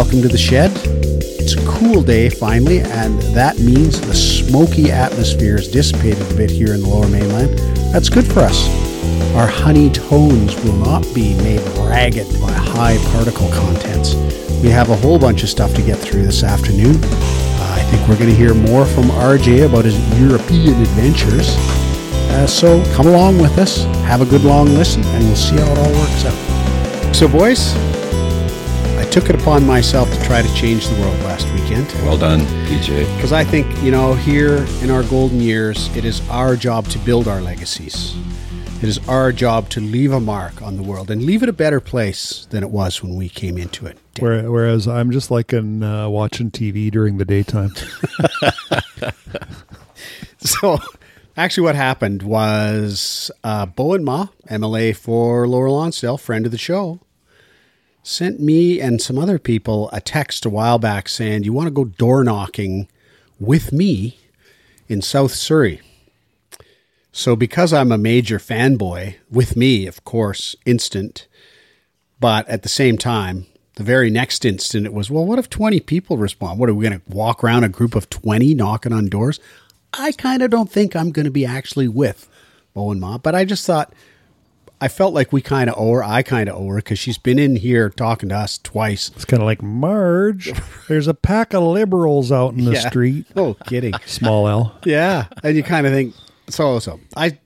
welcome to the shed. It's a cool day finally, and that means the smoky atmosphere has dissipated a bit here in the lower mainland. That's good for us. Our honey tones will not be made ragged by high particle contents. We have a whole bunch of stuff to get through this afternoon. Uh, I think we're going to hear more from RJ about his European adventures. Uh, so come along with us, have a good long listen, and we'll see how it all works out. So, boys, took it upon myself to try to change the world last weekend. Well done, PJ. Because I think, you know, here in our golden years, it is our job to build our legacies. It is our job to leave a mark on the world and leave it a better place than it was when we came into it. Where, whereas I'm just like in uh, watching TV during the daytime. so, actually, what happened was uh, Bowinn Ma, MLA for Lower Lonsdale, friend of the show, sent me and some other people a text a while back saying, You want to go door knocking with me in South Surrey? So, because I'm a major fanboy, with me, of course, instant, but at the same time, the very next instant, it was, well, what if 20 people respond? What are we going to walk around a group of 20 knocking on doors? I kind of don't think I'm going to be actually with Bowinn Ma, but I just thought, I felt like we kind of owe her. I kind of owe her because she's been in here talking to us twice. It's kind of like Marge. There's a pack of liberals out in the Yeah. street. Oh, kidding. Small L. yeah. And you kind of think, so, so. I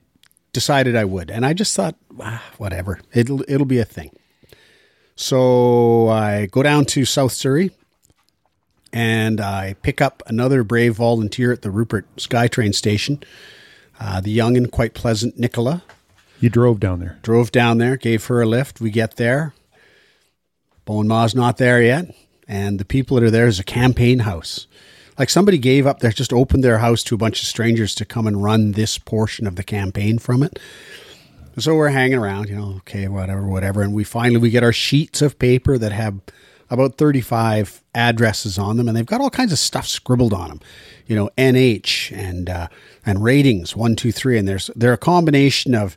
decided I would. And I just thought, ah, whatever. It'll, it'll be a thing. So I go down to South Surrey and I pick up another brave volunteer at the Rupert SkyTrain station, uh, the young and quite pleasant Nicola. You drove down there. Drove down there, gave her a lift. We get there. Bowinn Ma's not there yet. And the people that are there is a campaign house. Like somebody gave up there, just opened their house to a bunch of strangers to come and run this portion of the campaign from it. So we're hanging around, you know, okay, whatever, whatever. And we finally we get our sheets of paper that have about 35 addresses on them and they've got all kinds of stuff scribbled on them. You know, NH and uh, and ratings, one, two, three. And there's they're a combination of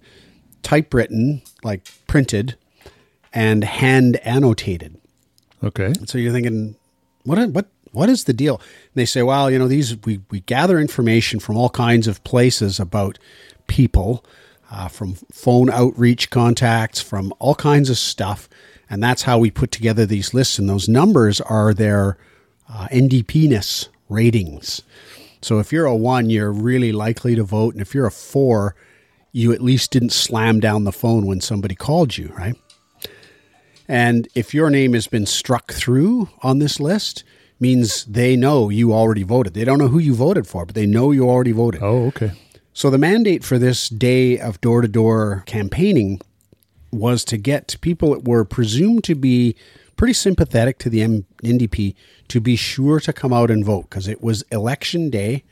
typewritten, like printed, and hand annotated. Okay. So you're thinking, what what what is the deal? And they say, well, you know, these we we gather information from all kinds of places about people, uh, from phone outreach contacts, from all kinds of stuff, and that's how we put together these lists. And those numbers are their uh, NDP-ness ratings. So if you're a one, you're really likely to vote, and if you're a four, you at least didn't slam down the phone when somebody called you, right? And if your name has been struck through on this list, means they know you already voted. They don't know who you voted for, but they know you already voted. Oh, okay. So the mandate for this day of door to door campaigning was to get people that were presumed to be pretty sympathetic to the M- NDP to be sure to come out and vote because it was election day.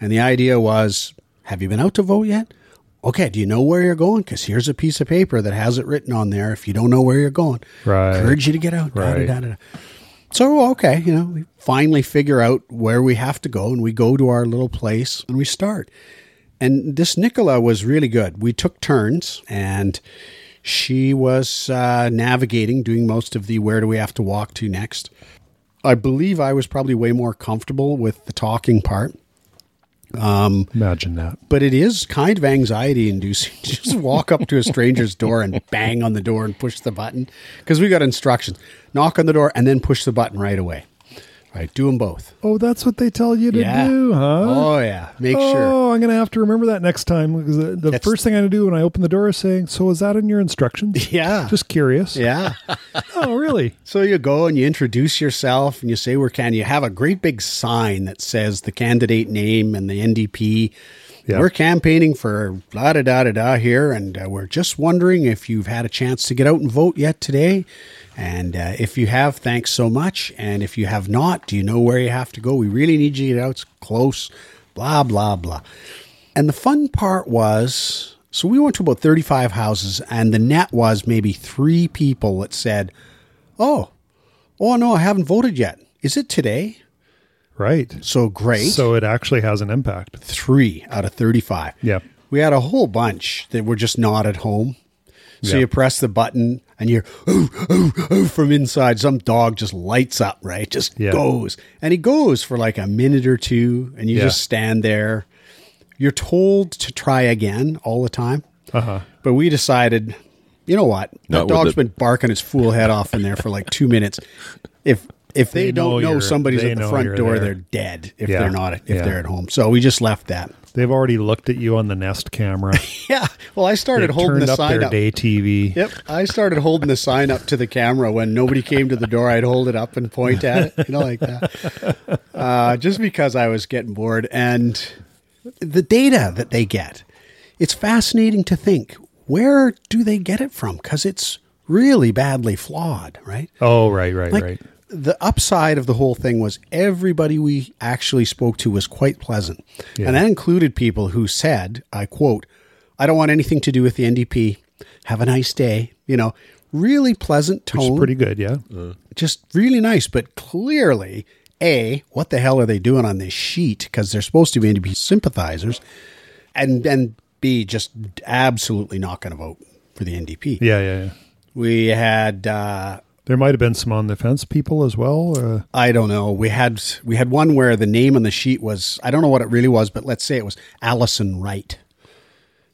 And the idea was have you been out to vote yet? Okay, do you know where you're going? Because here's a piece of paper that has it written on there. If you don't know where you're going, Right. encourage you to get out. Right. da, da, da. So, okay, you know, we finally figure out where we have to go and we go to our little place and we start. And this Nicola was really good. We took turns and she was uh, navigating, doing most of the where do we have to walk to next. I believe I was probably way more comfortable with the talking part. Um, Imagine that. But it is kind of anxiety inducing to just walk up to a stranger's door and bang on the door and push the button. Because we got instructions knock on the door and then push the button right away. Right, do them both. Oh, that's what they tell you to Yeah. do, huh? Oh, yeah. Make oh, sure. Oh, I'm going to have to remember that next time because the, the first thing I'm to do when I open the door is saying, "So is that in your instructions?" Yeah. Just curious. Yeah. Oh, really? So you go and you introduce yourself and you say we're can you have a great big sign that says the candidate name and the NDP. Yeah. We're campaigning for da da da da da here, and uh, we're just wondering if you've had a chance to get out and vote yet today. And uh, if you have, thanks so much. And if you have not, do you know where you have to go? We really need you to get out. It's close. Blah blah blah. And the fun part was, so we went to about thirty-five houses, and the net was maybe three people that said, "Oh, oh no, I haven't voted yet. Is it today?" Right. So great. So it actually has an impact. three out of 35. Yeah. We had a whole bunch that were just not at home. So Yeah. you press the button and you're ooh, ooh, ooh, from inside. Some dog just lights up, right? Just Yeah. goes, and he goes for like a minute or two, and you Yeah. just stand there. You're told to try again all the time, Uh huh. but we decided, you know what? That Not with dog's it. been barking his fool head off in there for like two minutes. If if they, They don't know, you're- somebody's at the know front door, there. they're dead. If Yeah. they're not, if Yeah. they're at home, so we just left that. They've already looked at you on the Nest camera. Yeah. Well, I started holding turned the up sign their up. day TV. Yep. I started holding the sign up to the camera when nobody came to the door. I'd hold it up and point at it, you know, like that. Uh, just because I was getting bored. And the data that they get, it's fascinating to think where do they get it from? Because it's really badly flawed, right? Oh, right, right, Like, right. The upside of the whole thing was everybody we actually spoke to was quite pleasant. Yeah. And that included people who said, I quote, I don't want anything to do with the NDP. Have a nice day. You know, really pleasant Which is tone. pretty good, yeah. just really nice, but clearly, A, what the hell are they doing on this sheet? Because they're supposed to be NDP sympathizers. And, and B, just absolutely not going to vote for the NDP. Yeah, yeah, yeah. We had, uh, There might have been some on the fence people as well. Uh, I don't know. We had we had one where the name on the sheet was I don't know what it really was, but let's say it was Allison Wright.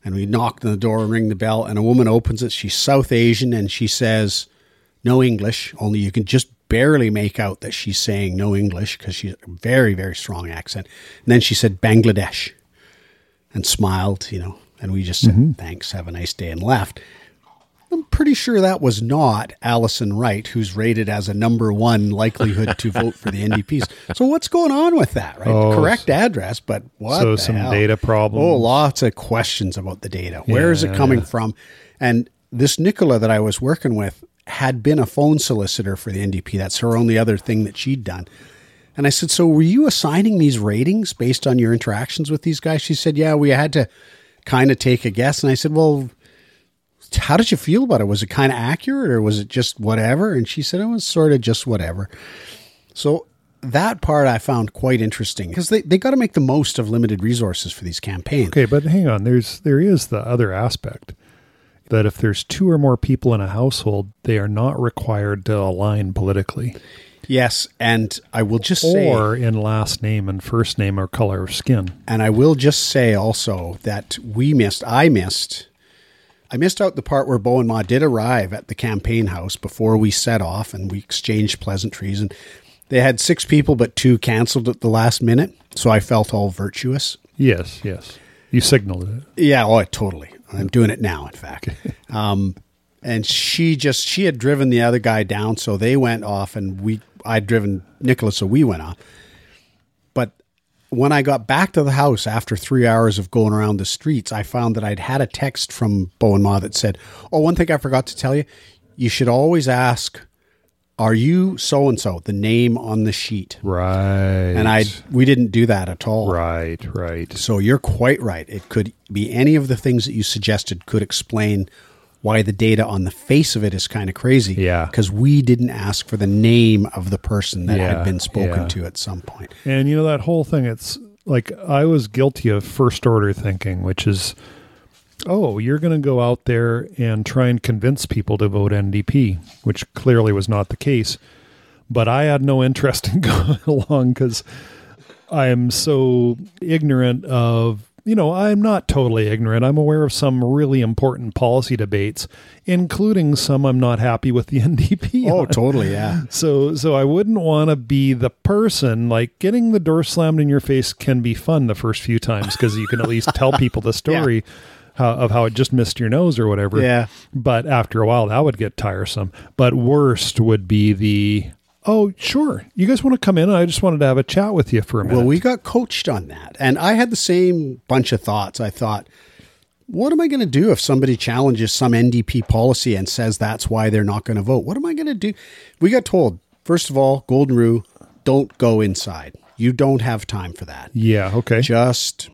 And we knocked on the door and ring the bell, and a woman opens it. She's South Asian, and she says, "No English." Only you can just barely make out that she's saying no English because she's a very very strong accent. And then she said Bangladesh, and smiled, you know. And we just said thanks, have a nice day, and left. I'm pretty sure that was not Allison Wright, who's rated as a number one likelihood to vote for the NDPs. So what's going on with that? Right, Oh, correct address, but what? So some hell? data problems. Oh, lots of questions about the data. Where is Yeah, it coming yeah. from? And this Nicola that I was working with had been a phone solicitor for the NDP. That's her only other thing that she'd done. And I said, So were you assigning these ratings based on your interactions with these guys? She said, Yeah, we had to kind of take a guess. And I said, Well, how did you feel about it? Was it kind of accurate or was it just whatever? And she said, It was sort of just whatever. So that part I found quite interesting because they, they got to make the most of limited resources for these campaigns. okay, but hang on. There's there is the other aspect that if there's two or more people in a household, they are not required to align politically Yes. And I will just say, or in last name and first name or color of skin. And I will just say also that we missed, I missed, I missed out the part where Bowinn Ma did arrive at the campaign house before we set off and we exchanged pleasantries. And they had six people, but two canceled at the last minute. So I felt all virtuous. Yes, yes. You signaled it. Yeah, oh, totally. I'm doing it now, in fact. um, and she just she had driven the other guy down, so they went off, and we I'd driven Nicholas, so we went off. When I got back to the house after three hours of going around the streets, I found that I'd had a text from Bowinn Ma that said, "Oh, one thing I forgot to tell you: you should always ask." Are you so and so? The name on the sheet, Right. and I we didn't do that at all. Right, right. So you're quite right. It could be any of the things that you suggested could explain why the data on the face of it is kind of crazy. Yeah. Because we didn't ask for the name of the person that Yeah, had been spoken yeah. to at some point. And you know that whole thing it's like I was guilty of first order thinking, which is oh, you're going to go out there and try and convince people to vote NDP, which clearly was not the case. But I had no interest in going along cuz I am so ignorant of you know, I'm not totally ignorant. I'm aware of some really important policy debates, including some I'm not happy with the NDP. Oh, on. totally. Yeah. So so I wouldn't want to be the person like getting the door slammed in your face can be fun the first few times because you can at least tell people the story how, of how it just missed your nose or whatever. Yeah. But after a while that would get tiresome. But worst would be the oh sure you guys want to come in I just wanted to have a chat with you for a minute. Well, we got coached on that. And I had the same bunch of thoughts. I thought, what am I going to do if somebody challenges some NDP policy and says that's why they're not going to vote? What am I going to do? We got told, first of all, Golden Rule, don't go inside. You don't have time for that. yeah okay Just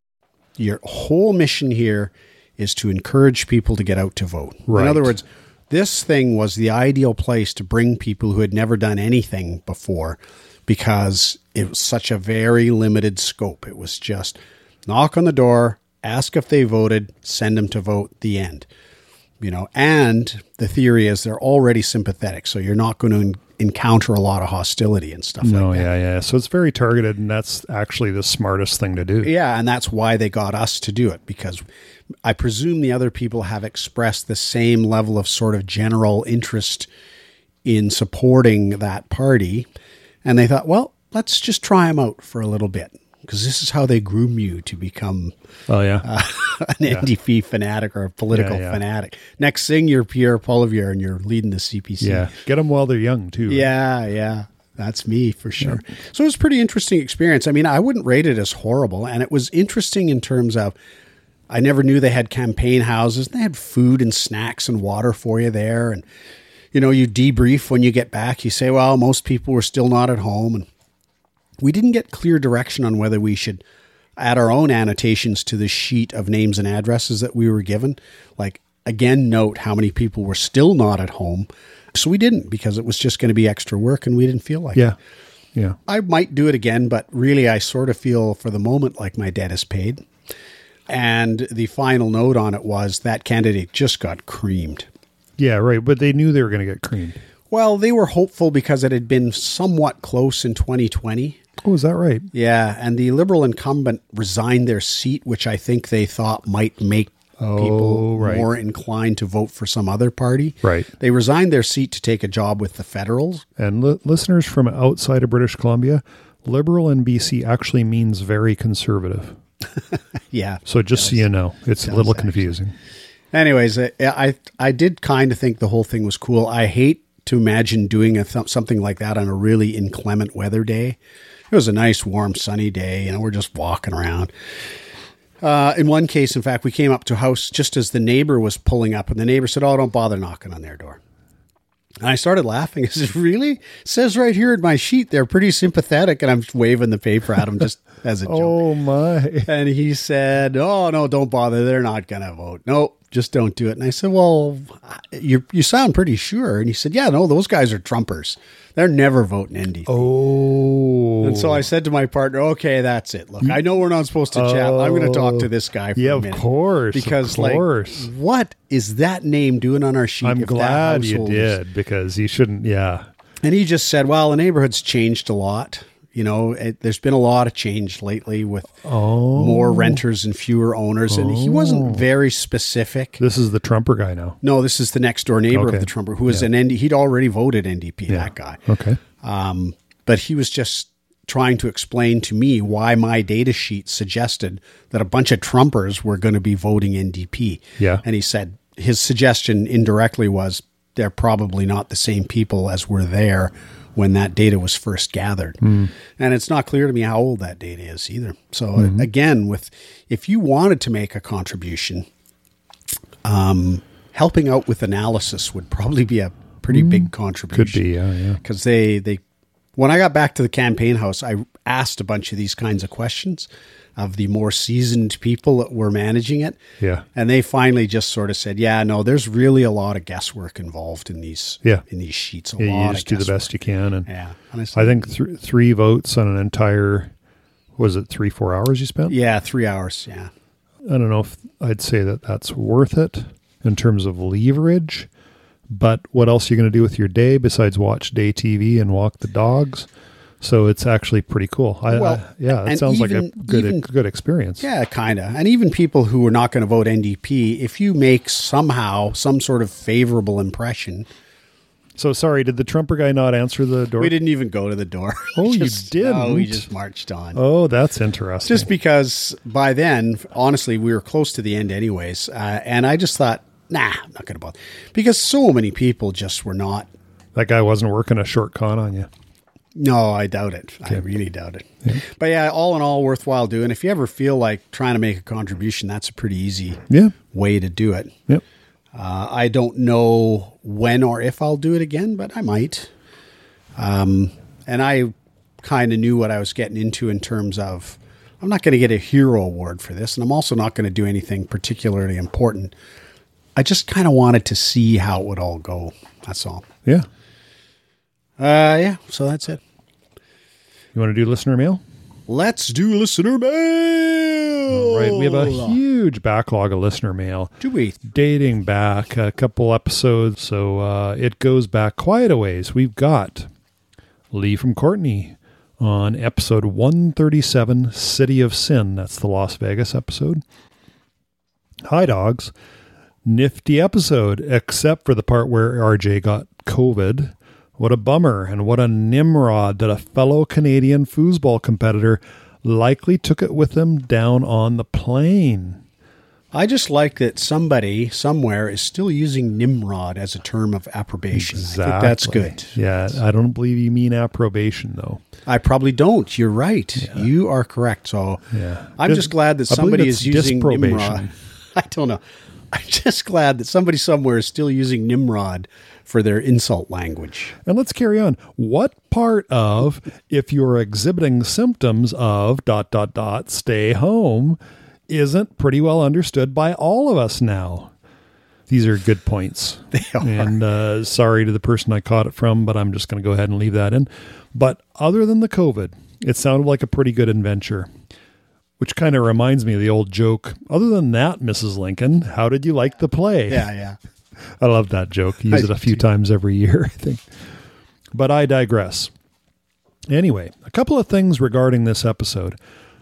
your whole mission here is to encourage people to get out to vote. In other words, this thing was the ideal place to bring people who had never done anything before because it was such a very limited scope. It was just knock on the door, ask if they voted, send them to vote, the end. you know, and the theory is they're already sympathetic, so you're not going to encounter a lot of hostility and stuff No, like that. yeah, yeah. So it's very targeted, and that's actually the smartest thing to do. Yeah, and that's why they got us to do it because I presume the other people have expressed the same level of sort of general interest in supporting that party. And they thought, well, let's just try them out for a little bit because this is how they groom you to become Oh yeah, uh, an NDP fanatic or a political Yeah, yeah. fanatic. Next thing, you're Pierre Poilievre and you're leading the CPC. yeah. Get them while they're young too. Yeah, yeah. That's me for sure. So it was a pretty interesting experience. I mean, I wouldn't rate it as horrible. And it was interesting in terms of I never knew they had campaign houses. They had food and snacks and water for you there. And, you know, you debrief when you get back. You say, well, most people were still not at home. And we didn't get clear direction on whether we should add our own annotations to the sheet of names and addresses that we were given. Like, again, note how many people were still not at home. So we didn't because it was just going to be extra work and we didn't feel like it. yeah, yeah. I might do it again, but really, I sort of feel for the moment like my debt is paid. And the final note on it was that candidate just got creamed. Yeah, right. But they knew they were going to get creamed. Well, they were hopeful because it had been somewhat close in 2020. Oh, is that right? Yeah, and the Liberal incumbent resigned their seat, which I think they thought might make people Oh, right. more inclined to vote for some other party. Right. They resigned their seat to take a job with the Federals. And li- listeners from outside of British Columbia, liberal in BC actually means very conservative. Yeah. So just so you know, it's a little confusing. Anyways, I I, I did kind of think the whole thing was cool. I hate to imagine doing a th- something like that on a really inclement weather day. It was a nice, warm, sunny day. and we're just walking around. Uh, in one case, in fact, we came up to a house just as the neighbor was pulling up, and the neighbor said, "Oh, don't bother knocking on their door." And I started laughing. I said, "Really? It says right here in my sheet they're pretty sympathetic," and I'm waving the paper at him just as a joke. Oh my! And he said, "Oh no, don't bother. They're not going to vote. No, just don't do it." And I said, "Well, you you sound pretty sure." And he said, "Yeah, no, those guys are Trumpers. They're never voting NDP." Oh, And so I said to my partner, "Okay, that's it. Look, I know we're not supposed to chat. I'm going to oh. talk to this guy for Yeah, a of course, of because course. like, what is that name doing on our sheet? I'm glad you did because you shouldn't. Yeah, And he just said, "Well, the neighborhood's changed a lot." You know, it, there's been a lot of change lately with Oh. more renters and fewer owners. And he wasn't very specific. this is the Trumper guy now. No, this is the next door neighbor Okay. of the Trumper who was an ND. He'd already voted NDP, Yeah. that guy. Okay. Um, but he was just trying to explain to me why my data sheet suggested that a bunch of Trumpers were going to be voting NDP. Yeah. And he said his suggestion indirectly was they're probably not the same people as were there when that data was first gathered. And it's not clear to me how old that data is either. So uh, again, with if you wanted to make a contribution, um, helping out with analysis would probably be a pretty big contribution Could be. Yeah. Yeah. because they they when I got back to the campaign house, I asked a bunch of these kinds of questions of the more seasoned people that were managing it. Yeah. And they finally just sort of said, "Yeah, no, there's really a lot of guesswork involved in these Yeah. in these sheets. A Yeah, you just do the best you can, and Yeah. I, I think th- three votes on an entire was it three four hours you spent? yeah, three hours. Yeah. I don't know if I'd say that that's worth it in terms of leverage. But what else are you going to do with your day besides watch day TV and walk the dogs? So it's actually pretty cool. I, Well, I- yeah, it sounds like a good even- good experience. Yeah, kind of. And even people who are not going to vote NDP, if you make somehow some sort of favorable impression, So sorry, did the Trumper guy not answer the door? we didn't even go to the door. Oh, you Just- No, we just marched on. Oh, that's interesting. just because by then, honestly, we were close to the end, anyways. Uh, and I just thought, nah, I'm not going to bother. Because so many people just were not. that guy wasn't working a short con on you. No, I doubt it. I really doubt it. But yeah, all in all, worthwhile doing. If you ever feel like trying to make a contribution, that's a pretty easy Yeah. way to do it. Yep. Uh, I don't know when or if I'll do it again, but I might. Um, and I kind of knew what I was getting into in terms of I'm not going to get a hero award for this, and I'm also not going to do anything particularly important. I just kind of wanted to see how it would all go. That's all. Yeah. Uh, yeah, so that's it. You want to do listener mail? let's do listener mail. Right. We have a huge backlog of listener mail Do we? dating back a couple episodes. So uh, it goes back quite a ways. We've got Lee from Courtenay on episode 137, City of Sin. That's the Las Vegas episode. Hi, dogs. Nifty episode, except for the part where RJ got COVID. What a bummer, and what a nimrod that a fellow Canadian foosball competitor likely took it with him down on the plane. I just like that somebody somewhere is still using Nimrod as a term of approbation. I think that's good. Yeah, I don't believe you mean approbation, though. I probably don't. You're right. You are correct. So Yeah. I'm Dis- just glad that somebody is using. Nimrod. I don't know. I'm just glad that somebody somewhere is still using Nimrod for their insult language. And let's carry on. What part of if you're exhibiting symptoms of dot dot dot stay home isn't pretty well understood by all of us now? These are good points. They are. And uh, sorry to the person I caught it from, but I'm just going to go ahead and leave that in. But other than the COVID, it sounded like a pretty good adventure, which kind of reminds me of the old joke. Other than that, Mrs. Lincoln, how did you like the play? Yeah, yeah. I love that joke. Use I it a few too. times every year, I think. But I digress. Anyway, a couple of things regarding this episode.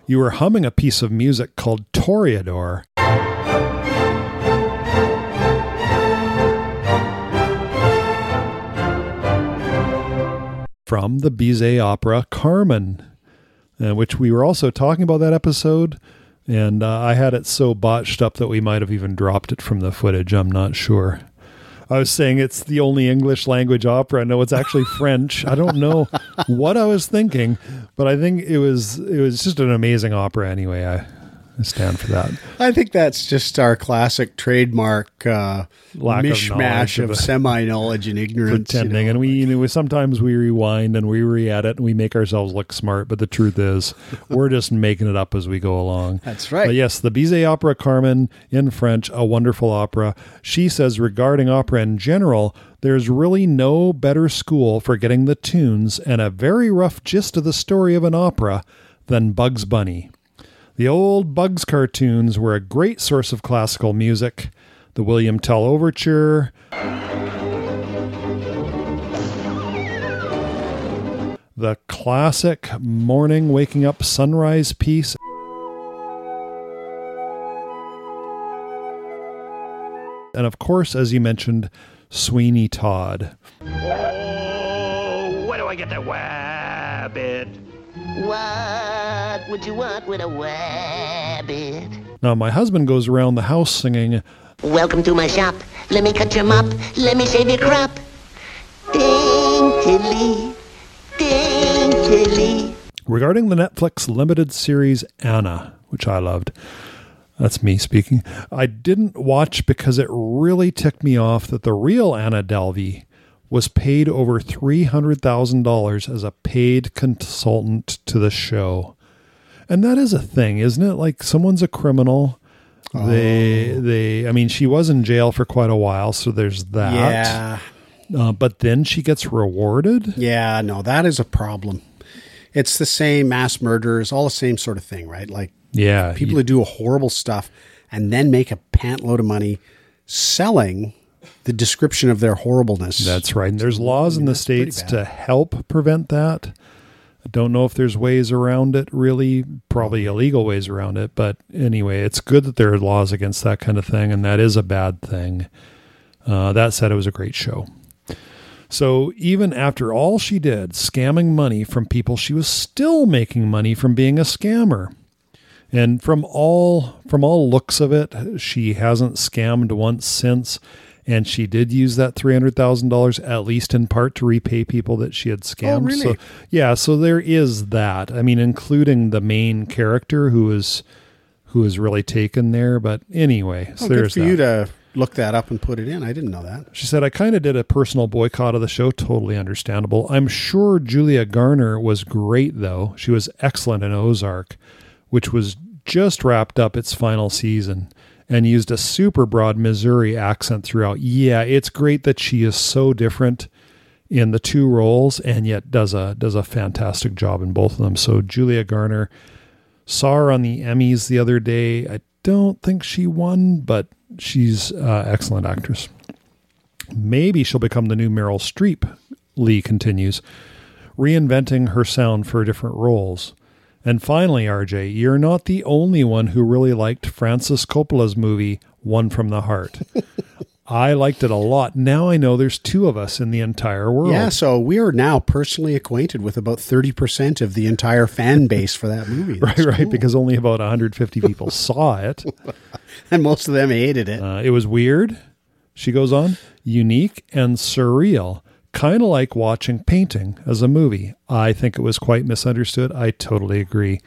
You were humming a piece of music called Toreador. From the Bizet opera Carmen, uh, which we were also talking about that episode. And uh, I had it so botched up that we might have even dropped it from the footage. I'm not sure. I was saying it's the only English language opera. No, it's actually French. I don't know what I was thinking, but I think it was it was just an amazing opera anyway. I, stand for that. I think that's just our classic trademark uh, Lack of mishmash knowledge of, of semi knowledge and ignorance. you Pretending, know. and we you know sometimes we rewind and we re-edit and we make ourselves look smart, but the truth is we're just making it up as we go along. That's right. But yes, the Bizet opera Carmen in French, a wonderful opera. She says regarding opera in general, there's really no better school for getting the tunes and a very rough gist of the story of an opera than Bugs Bunny. The old Bugs cartoons were a great source of classical music. The William Tell Overture, the classic morning waking up sunrise piece and of course as you mentioned sweeney todd Oh, where do I get that wabbit? What would you want with a wabbit? now my husband goes around the house singing Welcome to my shop. Let me cut your mop. Let me shave your crop. Daintily, daintily. regarding the netflix limited series anna which i loved that's me speaking i didn't watch because it really ticked me off that the real anna delvey was paid over $300000 as a paid consultant to the show and that is a thing isn't it like someone's a criminal they they i mean she was in jail for quite a while so there's that yeah. uh, but then she gets rewarded Yeah, no, that is a problem. It's the same mass murderers, all the same sort of thing, right? Like yeah people who do a horrible stuff and then make a pant load of money selling the description of their horribleness. That's right. And there's laws in the states to help prevent that. I don't know if there's ways around it, really, probably illegal ways around it. But anyway, it's good that there are laws against that kind of thing, and that is a bad thing. Uh, that said, it was a great show. So even after all she did, scamming money from people, she was still making money from being a scammer. And from all from all looks of it, she hasn't scammed once since. And she did use that three hundred thousand dollars at least in part to repay people that she had oh, scammed. Oh, really? So yeah, so there is that. I mean, including the main character who is who is really taken there. But anyway, so Oh, there's good for that. you to look that up and put it in. I didn't know that. She said, I kind of did a personal boycott of the show. Totally understandable. I'm sure Julia Garner was great, though. She was excellent in Ozark, which was just wrapped up its final season and used a super broad Missouri accent throughout. Yeah, it's great that she is so different in the two roles, and yet does a does a fantastic job in both of them. So Julia Garner saw her on the Emmys the other day. I don't think she won, but she's uh, excellent actress. Maybe she'll become the new Meryl Streep. Lee continues, reinventing her sound for different roles. And finally, RJ, you're not the only one who really liked Francis Coppola's movie, One from the Heart. I liked it a lot. Now I know there's two of us in the entire world. Yeah, so we are now personally acquainted with about 30% of the entire fan base for that movie. Right, That's right, cool. because only about 150 people saw it. And most of them hated it. Uh, it was weird, she goes on, unique and surreal, kind of like watching painting as a movie. I think it was quite misunderstood. I totally agree.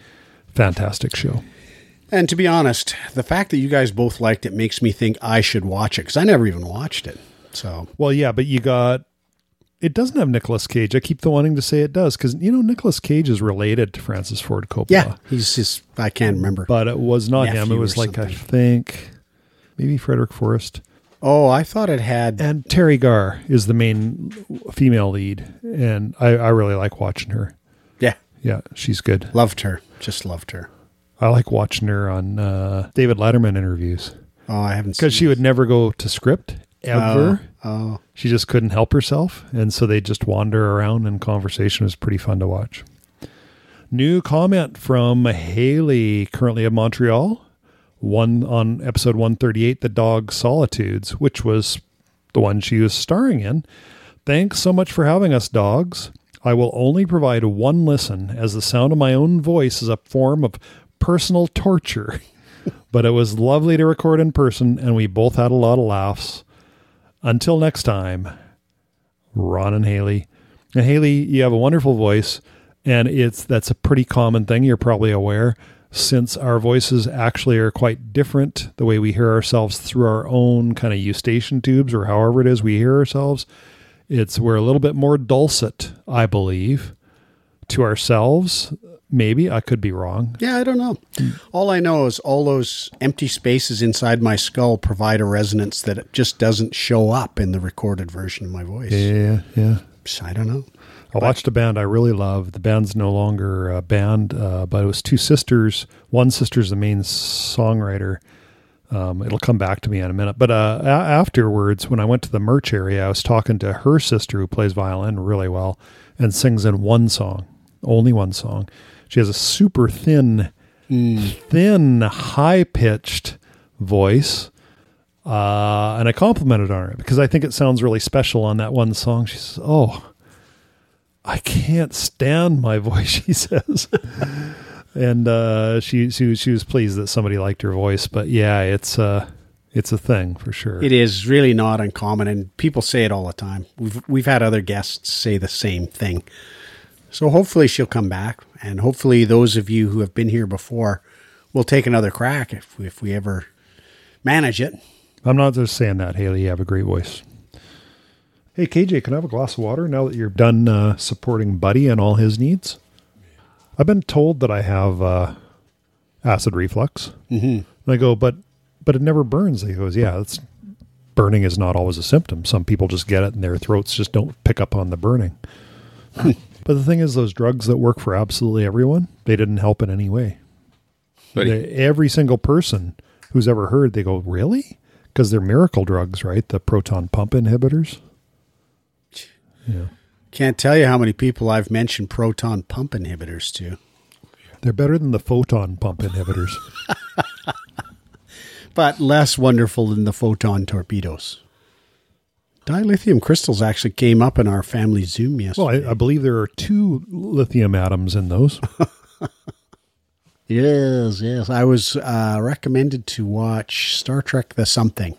Fantastic show. And to be honest, the fact that you guys both liked it makes me think I should watch it because I never even watched it. So, Well, yeah, but you got. It doesn't have Nicolas Cage. I keep the wanting to say it does because you know Nicolas Cage is related to Francis Ford Coppola. yeah, he's just, I can't remember. but it was not him. It was like I think maybe Frederic Forrest oh, I thought it had. and Teri Garr is the main female lead, and I, I really like watching her. Yeah, Yeah, she's good. loved her. Just loved her. I like watching her on uh, David Letterman interviews Oh, I haven't because she would never go to script ever. Oh, oh. She just couldn't help herself, and so they just wander around, and conversation was pretty fun to watch. New comment from Haley, currently of Montreal, one on episode one thirty eight, the dog Solitudes, which was the one she was starring in. Thanks so much for having us, dogs. I will only provide one listen, as the sound of my own voice is a form of personal torture. but it was lovely to record in person, and we both had a lot of laughs. Until next time, Ron and Haley. And Haley, you have a wonderful voice, and it's that's a pretty common thing. You're probably aware, since our voices actually are quite different. The way we hear ourselves through our own kind of eustachian tubes, or however it is we hear ourselves, it's we're a little bit more dulcet, I believe, to ourselves. Maybe I could be wrong. Yeah, I don't know. All I know is all those empty spaces inside my skull provide a resonance that just doesn't show up in the recorded version of my voice. Yeah, yeah. So I don't know. I watched a band I really love. The band's no longer a band, uh, but it was two sisters. One sister's the main songwriter. Um, it'll come back to me in a minute. But uh, a- afterwards, when I went to the merch area, I was talking to her sister who plays violin really well and sings in one song, only one song. She has a super thin, thin, high pitched voice. Uh, and I complimented on her because I think it sounds really special on that one song. She says, Oh, I can't stand my voice, she says. and uh, she, she was- she was pleased that somebody liked her voice. But yeah, it's uh, it's a thing for sure. It is really not uncommon, and people say it all the time. We've we've had other guests say the same thing. So hopefully she'll come back, and hopefully those of you who have been here before will take another crack if if we ever manage it. I'm not just saying that, Haley. You have a great voice. Hey, KJ, can I have a glass of water now that you're done uh, supporting Buddy and all his needs? I've been told that I have uh, acid reflux. Mm-hmm. And I go, but but it never burns. He goes, yeah, it's burning is not always a symptom. Some people just get it and their throats just don't pick up on the burning. but the thing is, those drugs that work for absolutely everyone, they didn't help in any way. They- every single person who's ever heard, they go, really? Because they're miracle drugs, right? The proton pump inhibitors. Yeah. Can't tell you how many people I've mentioned proton pump inhibitors to. They're better than the photon pump inhibitors. but less wonderful than the photon torpedoes. Dilithium crystals actually came up in our family Zoom well, yesterday. I, I believe there are two lithium atoms in those. yes, yes. I was uh, recommended to watch Star Trek The Something.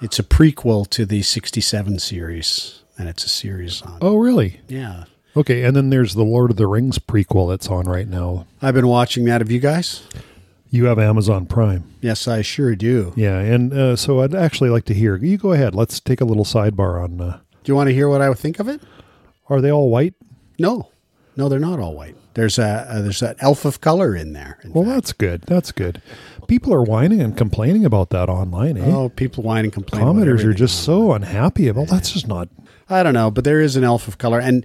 It's a prequel to the 67 series, and it's a series on. oh, really? Yeah. Okay, and then there's the Lord of the Rings prequel that's on right now. I've been watching that. Have you guys? You have Amazon Prime. Yes, I sure do. Yeah, and uh, so I'd actually like to hear. You go ahead. Let's take a little sidebar on. Uh, Do you want to hear what I would think of it? are they all white? No. No, they're not all white. There's a, uh there's an elf of color in there. in Well, fact. that's good. That's good. People are whining and complaining about that online. Eh? oh, people whining and complain. about Commenters are just so unhappy about. That's just not. I don't know, but there is an elf of color, and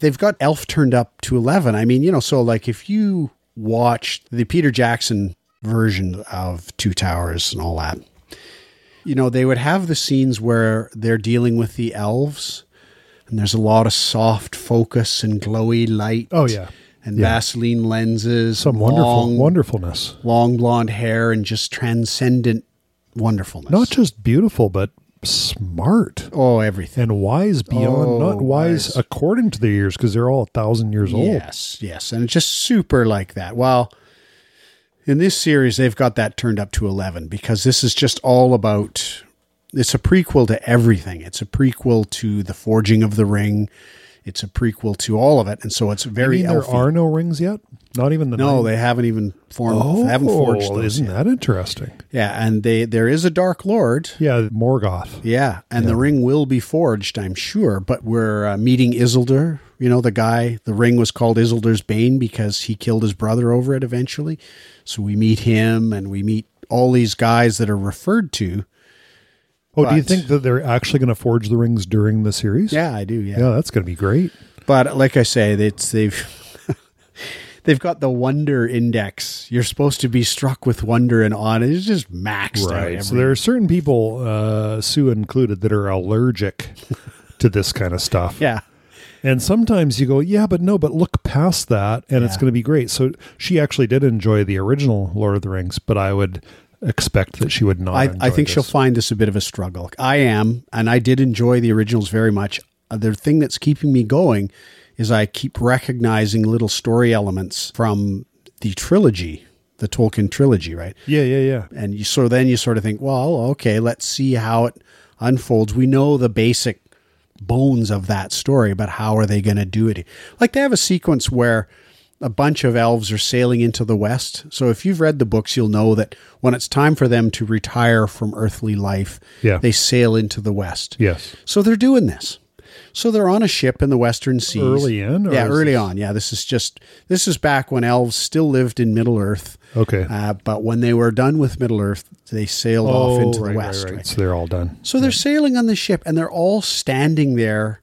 they've got elf turned up to eleven. I mean, you know, so like if you watch the Peter Jackson version of Two Towers and all that, you know, they would have the scenes where they're dealing with the elves, and there's a lot of soft focus and glowy light. Oh, yeah. and Yeah. Vaseline lenses, Some wonderful long, wonderfulness. long blonde hair, and just transcendent wonderfulness. Not just beautiful, but smart oh everything. and wise beyond, Oh, not wise, wise. according to their years, because they're all a thousand years old. Yes, yes, and it's just super like that. Well, in this series, they've got that turned up to eleven because this is just all about. It's a prequel to everything. It's a prequel to the forging of the ring. It's a prequel to all of it, and so it's I very mean, there are no rings yet. Not even the no, nine- they haven't even formed. Oh, haven't forged those isn't yet. that interesting? Yeah, and they there is a Dark Lord. Yeah, Morgoth. Yeah, and the ring will be forged, I'm sure. But we're uh, meeting Isildur. You know, the guy. The ring was called Isildur's Bane because he killed his brother over it eventually. So we meet him, and we meet all these guys that are referred to. Oh, do you think that they're actually going to forge the rings during the series? Yeah, I do. Yeah, Yeah, that's going to be great. but like I say, it's they've. They've got the wonder index. You're supposed to be struck with wonder and awe. It's just maxed. Right. Every, So there are certain people, uh, Sue included, that are allergic to this kind of stuff. yeah, And sometimes you go, yeah, but no, but look past that and it's going to be great. So she actually did enjoy the original Lord of the Rings, but I would expect that she would not. I, I think she'll find this a bit of a struggle. I am, and I did enjoy the originals very much. Uh, The thing that's keeping me going is I keep recognizing little story elements from the trilogy, the Tolkien trilogy, right? Yeah, yeah, yeah. And you so then you sort of think, well, okay, let's see how it unfolds. We know the basic bones of that story, but how are they going to do it? Like they have a sequence where a bunch of elves are sailing into the west. So if you've read the books, you'll know that when it's time for them to retire from earthly life, Yeah. they sail into the west. Yes. So they're doing this. So they're on a ship in the Western Seas. Early in, or yeah, early this- on. Yeah, this is just this is back when elves still lived in Middle Earth. Okay. Uh, but when they were done with Middle Earth, they sailed off into Oh, right, the west. right. right? So they're all done. So they're sailing on the ship, and they're all standing there,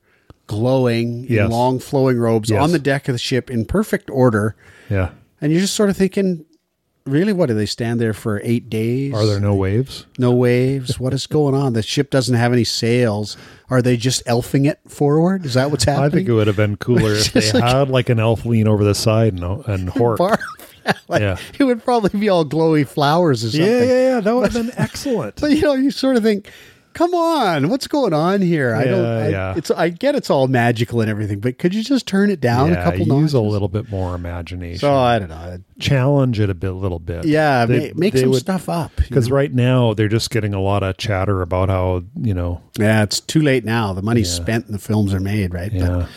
glowing in Yes. long flowing robes Yes. on the deck of the ship in perfect order. Yeah. And you're just sort of thinking, really, what do they stand there for eight days? Are there no waves? no waves? What is going on? The ship doesn't have any sails. Are they just elfing it forward? Is that what's happening? I think it would have been cooler if they like- had like an elf lean over the side and, and hork. Barf. Like, Yeah. It would probably be all glowy flowers or something. Yeah, yeah, yeah. That would have been excellent. But you know, you sort of think, come on, what's going on here? I don't. I, yeah. It's. I get it's all magical and everything, but could you just turn it down yeah, a couple use notches? a little bit more imagination. So I don't know. Challenge it a bit, little bit. Yeah, They- ma- make they some would- stuff up. Because right now they're just getting a lot of chatter about how you know. yeah, it's too late now. The money's Yeah. spent and the films are made, right? Yeah. But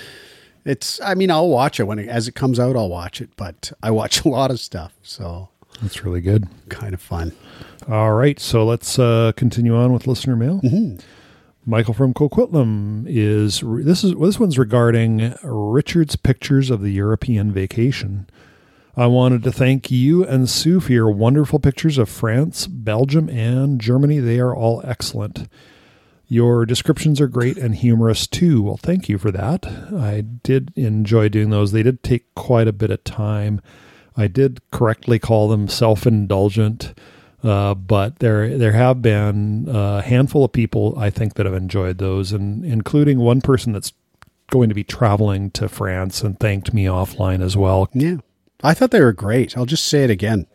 it's. I mean, I'll watch it when it, as it comes out. I'll watch it, but I watch a lot of stuff, so That's really good. kind of fun. All right, so let's uh, continue on with listener mail. Mm-hmm. Michael from Coquitlam is this is this one's regarding Richard's pictures of the European vacation. I wanted to thank you and Sue for your wonderful pictures of France, Belgium, and Germany. They are all excellent. Your descriptions are great and humorous too. Well, thank you for that. I did enjoy doing those. They did take quite a bit of time. I did correctly call them self-indulgent, uh, but there there have been a handful of people I think that have enjoyed those, and including one person that's going to be traveling to France and thanked me offline as well. Yeah. I thought they were great. I'll just say it again.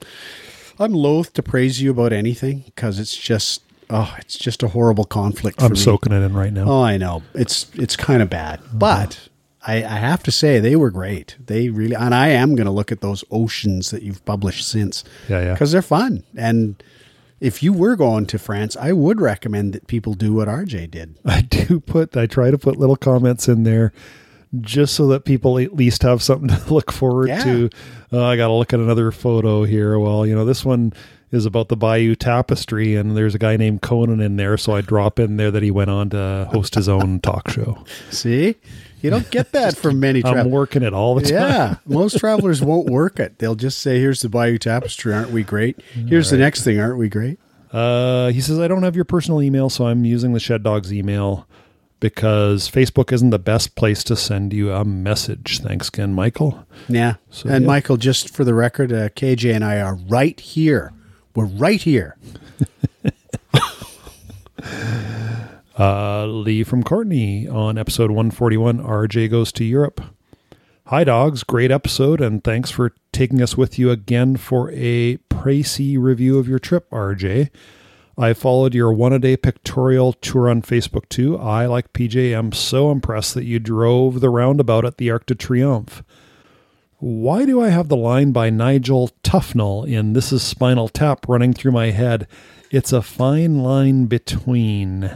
I'm loath to praise you about anything because it's just oh, it's just a horrible conflict for I'm soaking it in right now. Oh, I know. It's it's kind of bad. But I, I have to say they were great. They really and I am going to look at those oceans that you've published since. Yeah, yeah. Cuz they're fun. And if you were going to France, I would recommend that people do what RJ did. I do put I try to put little comments in there just so that people at least have something to look forward Yeah. to. Uh, I got to look at another photo here. Well, you know, this one is about the Bayeux Tapestry, and there's a guy named Conan in there, so I drop in there that he went on to host his own talk show. See? You don't get that from many I'm working it all the time. Yeah, most travelers won't work it. They'll just say, "Here's the Bayeux Tapestry, aren't we great? Here's the next thing, aren't we great?" Uh, he says, I don't have your personal email, so I'm using the Shed Dogs email. because Facebook isn't the best place to send you a message. Thanks again, Michael. Yeah. So, and yeah. Michael, just for the record, uh, KJ and I are right here. We're right here. Uh, Lee from Courtenay on episode 141 RJ Goes to Europe. Hi, dogs. Great episode, and thanks for taking us with you again for a pricey review of your trip, RJ. I followed your one a day pictorial tour on Facebook too. I, like PJ, am so impressed that you drove the roundabout at the Arc de Triomphe. Why do I have the line by Nigel Tufnel in This is Spinal Tap running through my head? It's a fine line between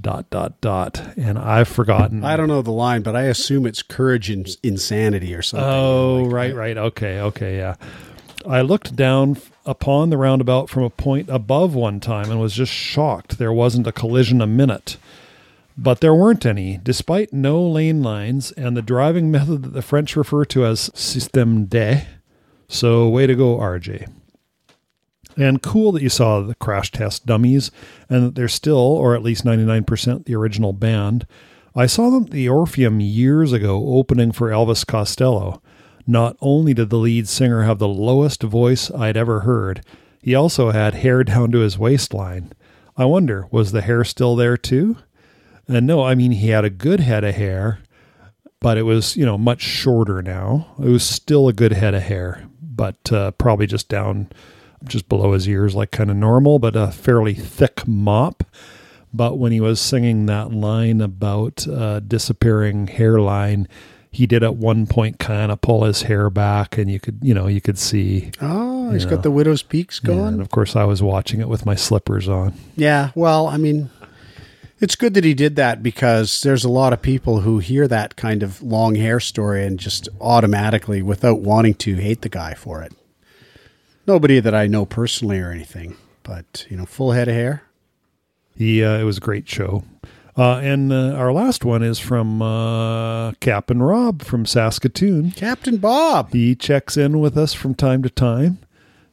dot dot dot and I've forgotten. I don't know the line, but I assume it's courage and insanity or something. Oh, Like, right, right. Okay, okay, yeah. I looked down upon the roundabout from a point above one time and was just shocked there wasn't a collision a minute. But there weren't any, despite no lane lines and the driving method that the French refer to as système D. So, way to go, RJ. And cool that you saw the crash test dummies and that they're still, or at least 99%, the original band. I saw them at the Orpheum years ago opening for Elvis Costello. Not only did the lead singer have the lowest voice I'd ever heard, he also had hair down to his waistline. I wonder, was the hair still there too? And no, I mean, he had a good head of hair, but it was, you know, much shorter now. It was still a good head of hair, but uh, probably just down, just below his ears, like kind of normal, but a fairly thick mop. But when he was singing that line about uh, disappearing hairline, he did at one point kind of pull his hair back, and you could, you know, you could see. Oh, he's Yeah. got the widow's peaks Yeah, going. and of course, I was watching it with my slippers on. Yeah, well, I mean, it's good that he did that because there's a lot of people who hear that kind of long hair story and just automatically, without wanting to, hate the guy for it. Nobody that I know personally or anything, but you know, full head of hair. He, uh, it was a great show. Uh, and uh, our last one is from uh, Captain Rob from Saskatoon. Captain Bob. He checks in with us from time to time,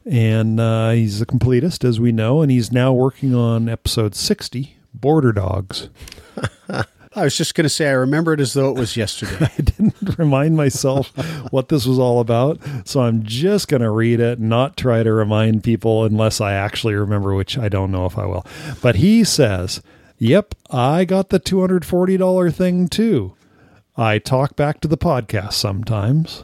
and uh, he's a completist, as we know, and he's now working on episode 60 Border Dogs. I was just going to say, I remember it as though it was yesterday. I didn't remind myself what this was all about, so I'm just going to read it, not try to remind people unless I actually remember, which I don't know if I will. But he says, Yep, I got the $240 thing too. I talk back to the podcast sometimes.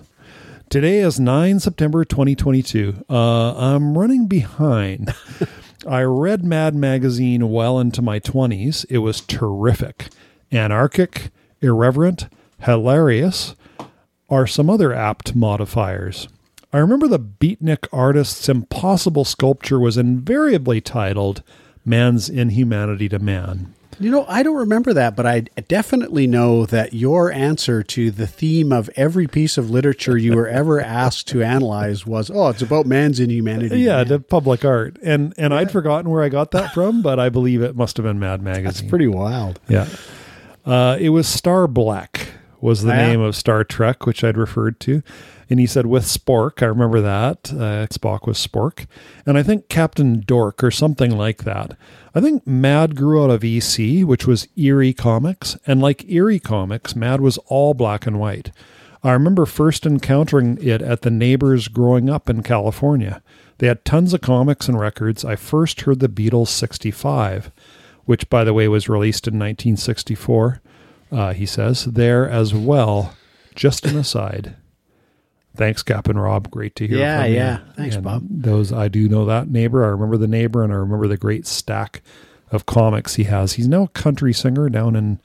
Today is 9 September 2022. Uh, I'm running behind. I read Mad Magazine well into my 20s. It was terrific. Anarchic, irreverent, hilarious are some other apt modifiers. I remember the beatnik artist's impossible sculpture was invariably titled Man's Inhumanity to Man. You know, I don't remember that, but I definitely know that your answer to the theme of every piece of literature you were ever asked to analyze was, "Oh, it's about man's inhumanity." Yeah, Man." the public art. And and I'd forgotten where I got that from, but I believe it must have been Mad Magazine. that's pretty wild. Yeah. Uh, it was Star Blecch was the Yeah. name of Star Trek, which I'd referred to. And he said with Spork, I remember that. Uh, Spock was Spork. And I think Captain Dork or something like that. I think Mad grew out of EC, which was Eerie Comics. And like Eerie Comics, Mad was all black and white. I remember first encountering it at the neighbors growing up in California. They had tons of comics and records. I first heard the Beatles 65, which, by the way, was released in 1964, uh, he says, there as well. Just an aside. Thanks, Cap and Rob. Great to hear Yeah, from you. yeah. Thanks, And Bob. Those I do know that neighbor. I remember the neighbor, and I remember the great stack of comics he has. He's now a country singer down in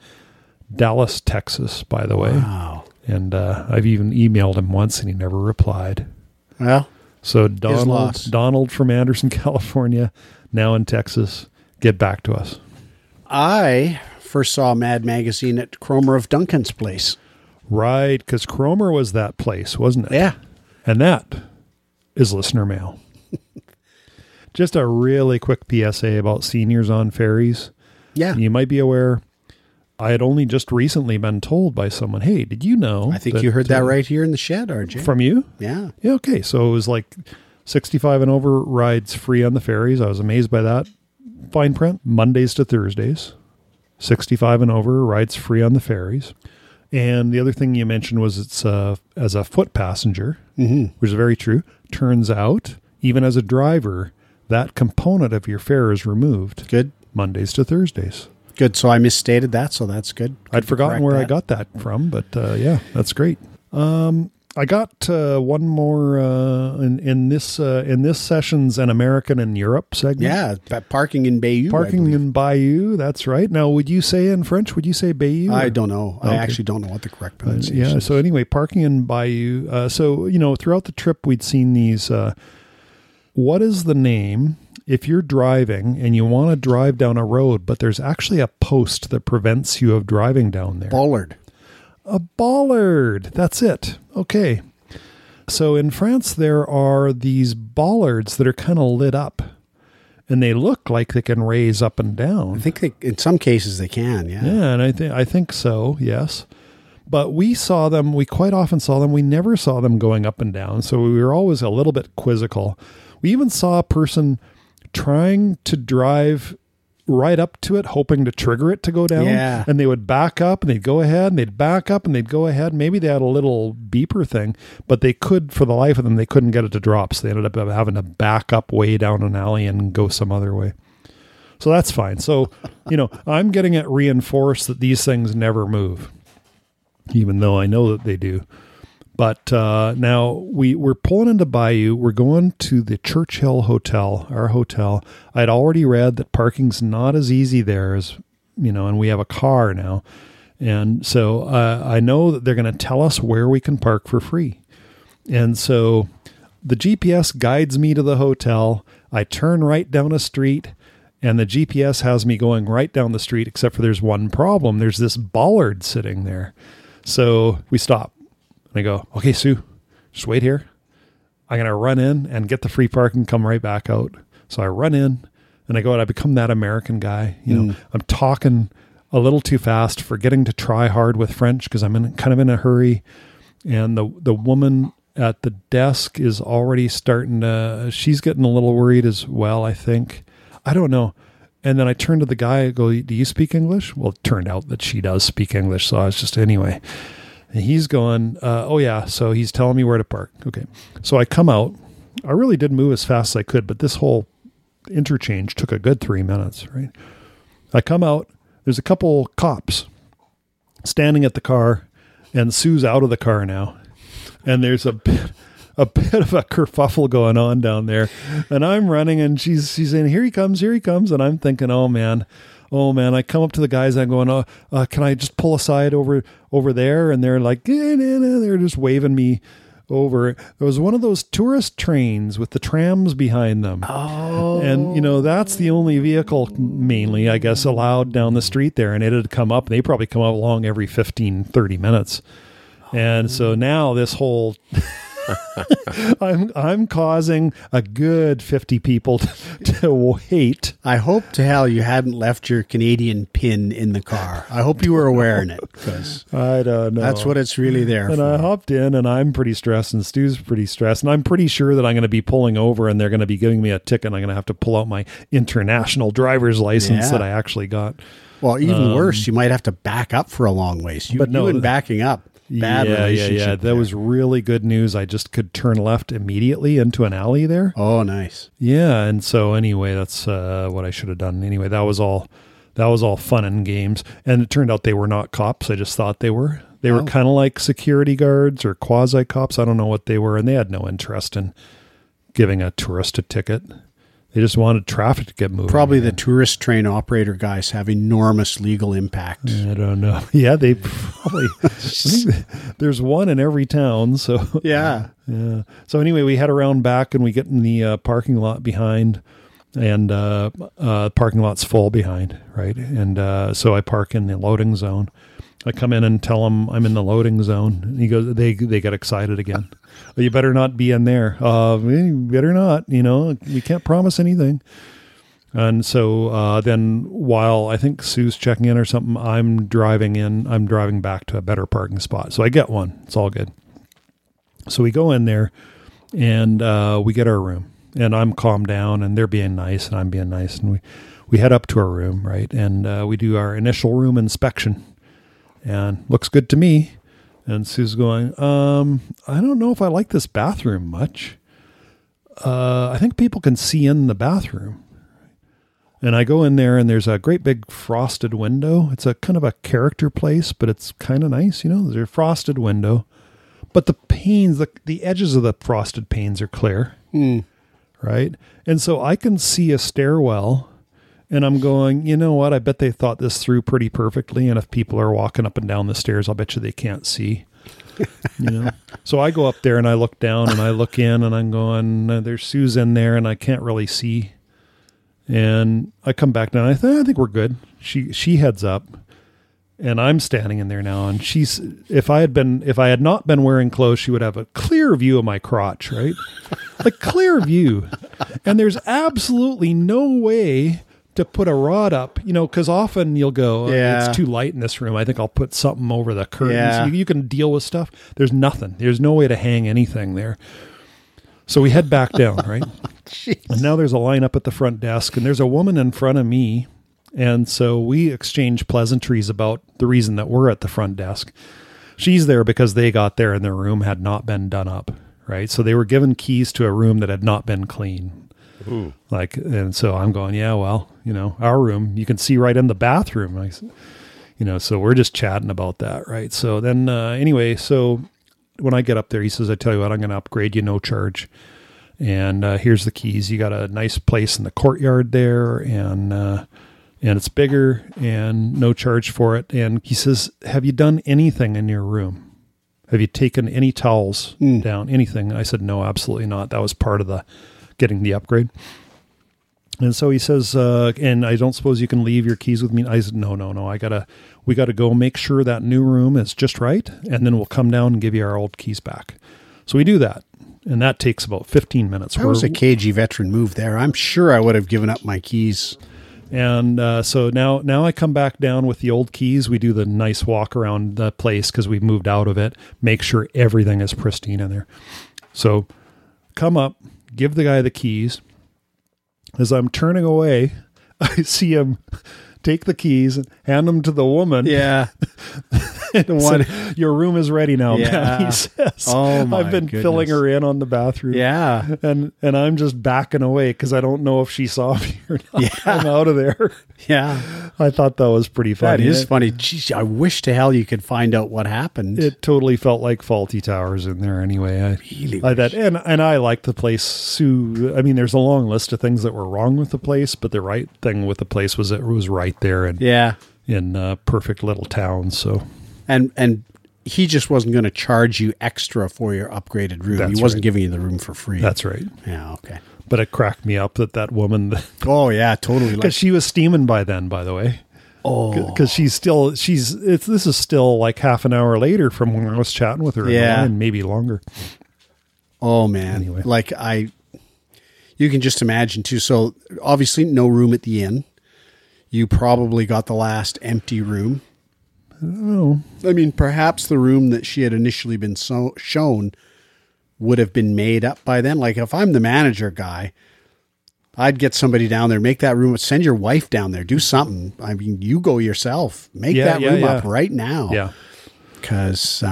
Dallas, Texas, by the way. Wow. And uh, I've even emailed him once, and he never replied. Well, So Donald. Donald from Anderson, California, now in Texas, get back to us. I first saw Mad Magazine at Cromer of Duncan's place. Right, because Cromer was that place, wasn't it? Yeah. And that is listener mail. Just a really quick PSA about seniors on ferries. Yeah. You might be aware, I had only just recently been told by someone, hey, did you know? I think you heard that uh, right here in the shed, RJ. From you? yeah. Yeah, okay. So it was like 65 and over rides free on the ferries. I was amazed by that. Fine print, Mondays to Thursdays. 65 and over rides free on the ferries. And the other thing you mentioned was it's uh, as a foot passenger, which is very true. Turns out, even as a driver, that component of your fare is removed Good. Mondays to Thursdays. Good. So I misstated that, so that's good. I'd forgotten where I got that from, but uh, yeah, that's great. Um, I got uh, one more uh, in in this uh, in this session's an American in Europe segment. Yeah, parking in Bayeux. Parking in Bayeux. That's right. Now, would you say in French? Would you say Bayeux? I or- don't know. I actually don't know what the correct Uh, pronunciation yeah. is. So anyway, parking in Bayeux. Uh, so you know, throughout the trip, we'd seen these. Uh, what is the name if you're driving and you want to drive down a road, but there's actually a post that prevents you of driving down there? Bollard. A bollard. That's it. Okay. So in France, there are these bollards that are kind of lit up, and they look like they can raise up and down. I think they, in some cases they can. Yeah. Yeah, and I think I think so. Yes, but we saw them. We quite often saw them. We never saw them going up and down. So we were always a little bit quizzical. We even saw a person trying to drive right up to it, hoping to trigger it to go down. Yeah. And they would back up and they'd go ahead and they'd back up and they'd go ahead. Maybe they had a little beeper thing, but they could, for the life of them, they couldn't get it to drop. So they ended up having to back up way down an alley and go some other way. So that's fine. So, you know, I'm getting it reinforced that these things never move, even though I know that they do. But uh, now we, we're pulling into Bayeux. We're going to the Churchill Hotel, our hotel. I'd already read that parking's not as easy there as, you know, and we have a car now. And so uh, I know that they're going to tell us where we can park for free. And so the GPS guides me to the hotel. I turn right down a street, and the GPS has me going right down the street, except for there's one problem. There's this bollard sitting there. So we stop. And I go, okay, Sue, just wait here. I'm going to run in and get the free parking, come right back out. So I run in and I go and I become that American guy. You know, mm. I'm talking a little too fast, forgetting to try hard with French because I'm in kind of in a hurry. And the, the woman at the desk is already starting to, she's getting a little worried as well, I think. I don't know. And then I turn to the guy, I go, Do you speak English? Well, it turned out that she does speak English. So I was just, anyway. And he's going, uh, oh yeah. So he's telling me where to park. Okay. So I come out. I really did move as fast as I could, but this whole interchange took a good three minutes, right? I come out. There's a couple cops standing at the car, and Sue's out of the car now. And there's a bit, a bit of a kerfuffle going on down there. And I'm running, and she's she's saying, "Here he comes, here he comes," and I'm thinking, "Oh man." Oh man! I come up to the guys. I'm going, "Oh, uh, can I just pull aside over over there?" And they're like, eh. "They're just waving me over." It was one of those tourist trains with the trams behind them. Oh. And you know that's the only vehicle mainly I guess allowed down the street there and it had come up they probably come up along every 15 30 minutes. And so now this whole I'm I'm causing a good 50 people to, to wait. I hope to hell you hadn't left your Canadian pin in the car. I hope you were aware wearing it because I don't know. that's what it's really there And for. I hopped in and I'm pretty stressed and Stu's pretty stressed. And I'm pretty sure that I'm going to be pulling over and they're going to be giving me a ticket and I'm going to have to pull out my international driver's license Yeah. that I actually got. well, even worse, you might have to back up for a long ways. You, Um, But no, you and backing up, bad yeah, yeah, relationship. yeah. That there. was really good news. I just could turn left immediately into an alley there. oh nice. Yeah, and so anyway, that's uh, what I should have done. Anyway, that was all. That was all fun and games, and it turned out they were not cops. I just thought they were. They were Oh. kind of like security guards or quasi cops. I don't know what they were, and they had no interest in giving a tourist a ticket. They just wanted traffic to get moving. Probably the tourist train operator guys have enormous legal impact. I don't know. Yeah, they probably. There's one in every town, so Yeah. Yeah. So anyway, we head around back and we get in the uh, parking lot behind, and uh, uh, parking lot's full behind, right? And uh, so I park in the loading zone. I come in and tell them I'm in the loading zone. And he goes, they they get excited again. "Oh, you better not be in there. Uh, you better not. You know, we can't promise anything. And so uh, then, while I think Sue's checking in or something, I'm driving in. I'm driving back to a better parking spot. So I get one. It's all good. So we go in there and uh, we get our room. and I'm calmed down, and they're being nice, and I'm being nice, and we we head up to our room, right, and uh, we do our initial room inspection, and looks good to me. And Sue's going, um, I don't know if I like this bathroom much. Uh, I think people can see in the bathroom. And I go in there and there's a great big frosted window. It's a kind of a character place, but it's kind of nice, you know. There's a frosted window, but the panes, the, the edges of the frosted panes are clear, right? And so I can see a stairwell and I'm going, you know what? I bet they thought this through pretty perfectly. And if people are walking up and down the stairs, I'll bet you they can't see. you know, so I go up there and I look down and I look in and I'm going, there's Sue's in there and I can't really see. And I come back down. I think I think we're good. She she heads up, and I'm standing in there now. And she's if I had been if I had not been wearing clothes, she would have a clear view of my crotch, right? like clear view. And there's absolutely no way to put a rod up, you know, because often you'll go, "Oh, Yeah. it's too light in this room. I think I'll put something over the curtains. Yeah. You, you can deal with stuff. There's nothing. There's no way to hang anything there. So we head back down, right? And now there's a line up at the front desk, and there's a woman in front of me. And so we exchange pleasantries about the reason that we're at the front desk. She's there because they got there and their room had not been done up, right? So they were given keys to a room that had not been clean. Like, and so I'm going, yeah, well, you know, our room, you can see right in the bathroom. I, you know, so we're just chatting about that, right? So then, uh, anyway, so when I get up there, he says, I tell you what, I'm going to upgrade you no charge. And uh, here's the keys. You got a nice place in the courtyard there, and uh, and it's bigger, and no charge for it. And he says, Have you done anything in your room? Have you taken any towels down? Anything? And I said, No, absolutely not. That was part of the getting the upgrade. And so he says, uh, and I don't suppose you can leave your keys with me. I said, no, no, no. I gotta, we gotta go make sure that new room is just right, and then we'll come down and give you our old keys back. So we do that, and that takes about fifteen minutes. That was a We're- cagey veteran move there. I'm sure I would have given up my keys. and uh, so now, now I come back down with the old keys. We do the nice walk around the place because we've moved out of it. Make sure everything is pristine in there. So come up, give the guy the keys. As I'm turning away, I see him take the keys and hand them to the woman. Yeah. one- Your room is ready now, Yeah. He says. Oh, my I've been filling her in on the bathroom. Yeah. And and I'm just backing away because I don't know if she saw me or not. Yeah. I'm out of there. Yeah. I thought that was pretty funny. is It- funny. Jeez, I wish to hell you could find out what happened. It totally felt like Fawlty Towers in there anyway. I, Really I that and and I like the place. Sue. I mean, there's a long list of things that were wrong with the place, but the right thing with the place was it was right there and yeah. in uh, perfect little town. So And and he just wasn't going to charge you extra for your upgraded room. That's he wasn't right. giving you the room for free. that's right. yeah, okay. But it cracked me up that that woman, Oh yeah, totally. because Like, she was steaming by then. By the way, oh because she's still she's it's this is still like half an hour later from when I was chatting with her. Yeah. line, maybe longer. Oh man. Anyway. Like I you can just imagine too. So obviously no room at the inn. You probably got the last empty room. Oh, I mean, perhaps the room that she had initially been so shown would have been made up by then. Like if I'm the manager guy, I'd get somebody down there, make that room, send your wife down there, do something. I mean, you go yourself, make Yeah, that yeah, room yeah. up right now. yeah. because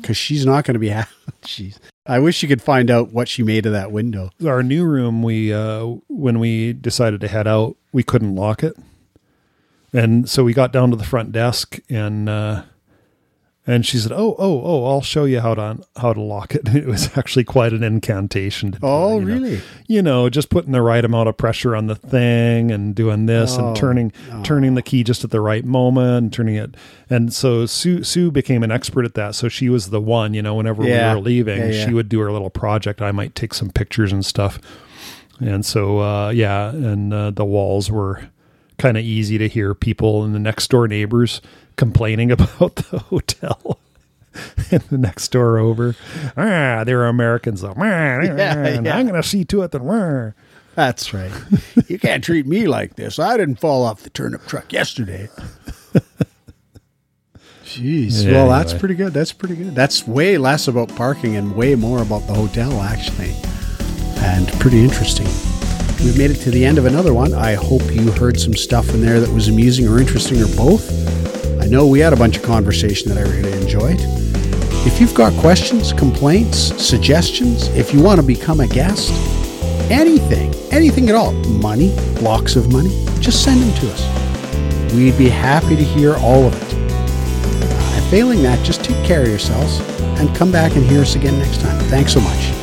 because she's not going to be happy. Jeez, I wish you could find out what she made of that window. our new room we uh when we decided to head out we couldn't lock it and so we got down to the front desk and uh and she said oh oh oh i'll show you how to how to lock it it was actually quite an incantation to do, Oh, you know. really? you know just putting the right amount of pressure on the thing and doing this Oh, and turning turning the key just at the right moment and turning it and so sue sue became an expert at that so she was the one you know whenever Yeah. we were leaving Yeah, yeah. she would do her little project i might take some pictures and stuff and so, uh, yeah, and uh, the walls were kind of easy to hear people and the next door neighbors complaining about the hotel. and the next door over, ah, they're Americans though. and yeah. I'm going to see to it that. That's right. you can't treat me like this. I didn't fall off the turnip truck yesterday. Jeez. Yeah, well, that's anyway. pretty good. That's pretty good. That's way less about parking and way more about the hotel, actually. and pretty interesting. We've made it to the end of another one. I hope you heard some stuff in there that was amusing or interesting or both. I know we had a bunch of conversation that I really enjoyed. If you've got questions, complaints, suggestions, if you want to become a guest, anything, anything at all, money, blocks of money, just send them to us. We'd be happy to hear all of it. And failing that, just take care of yourselves and come back and hear us again next time. Thanks so much.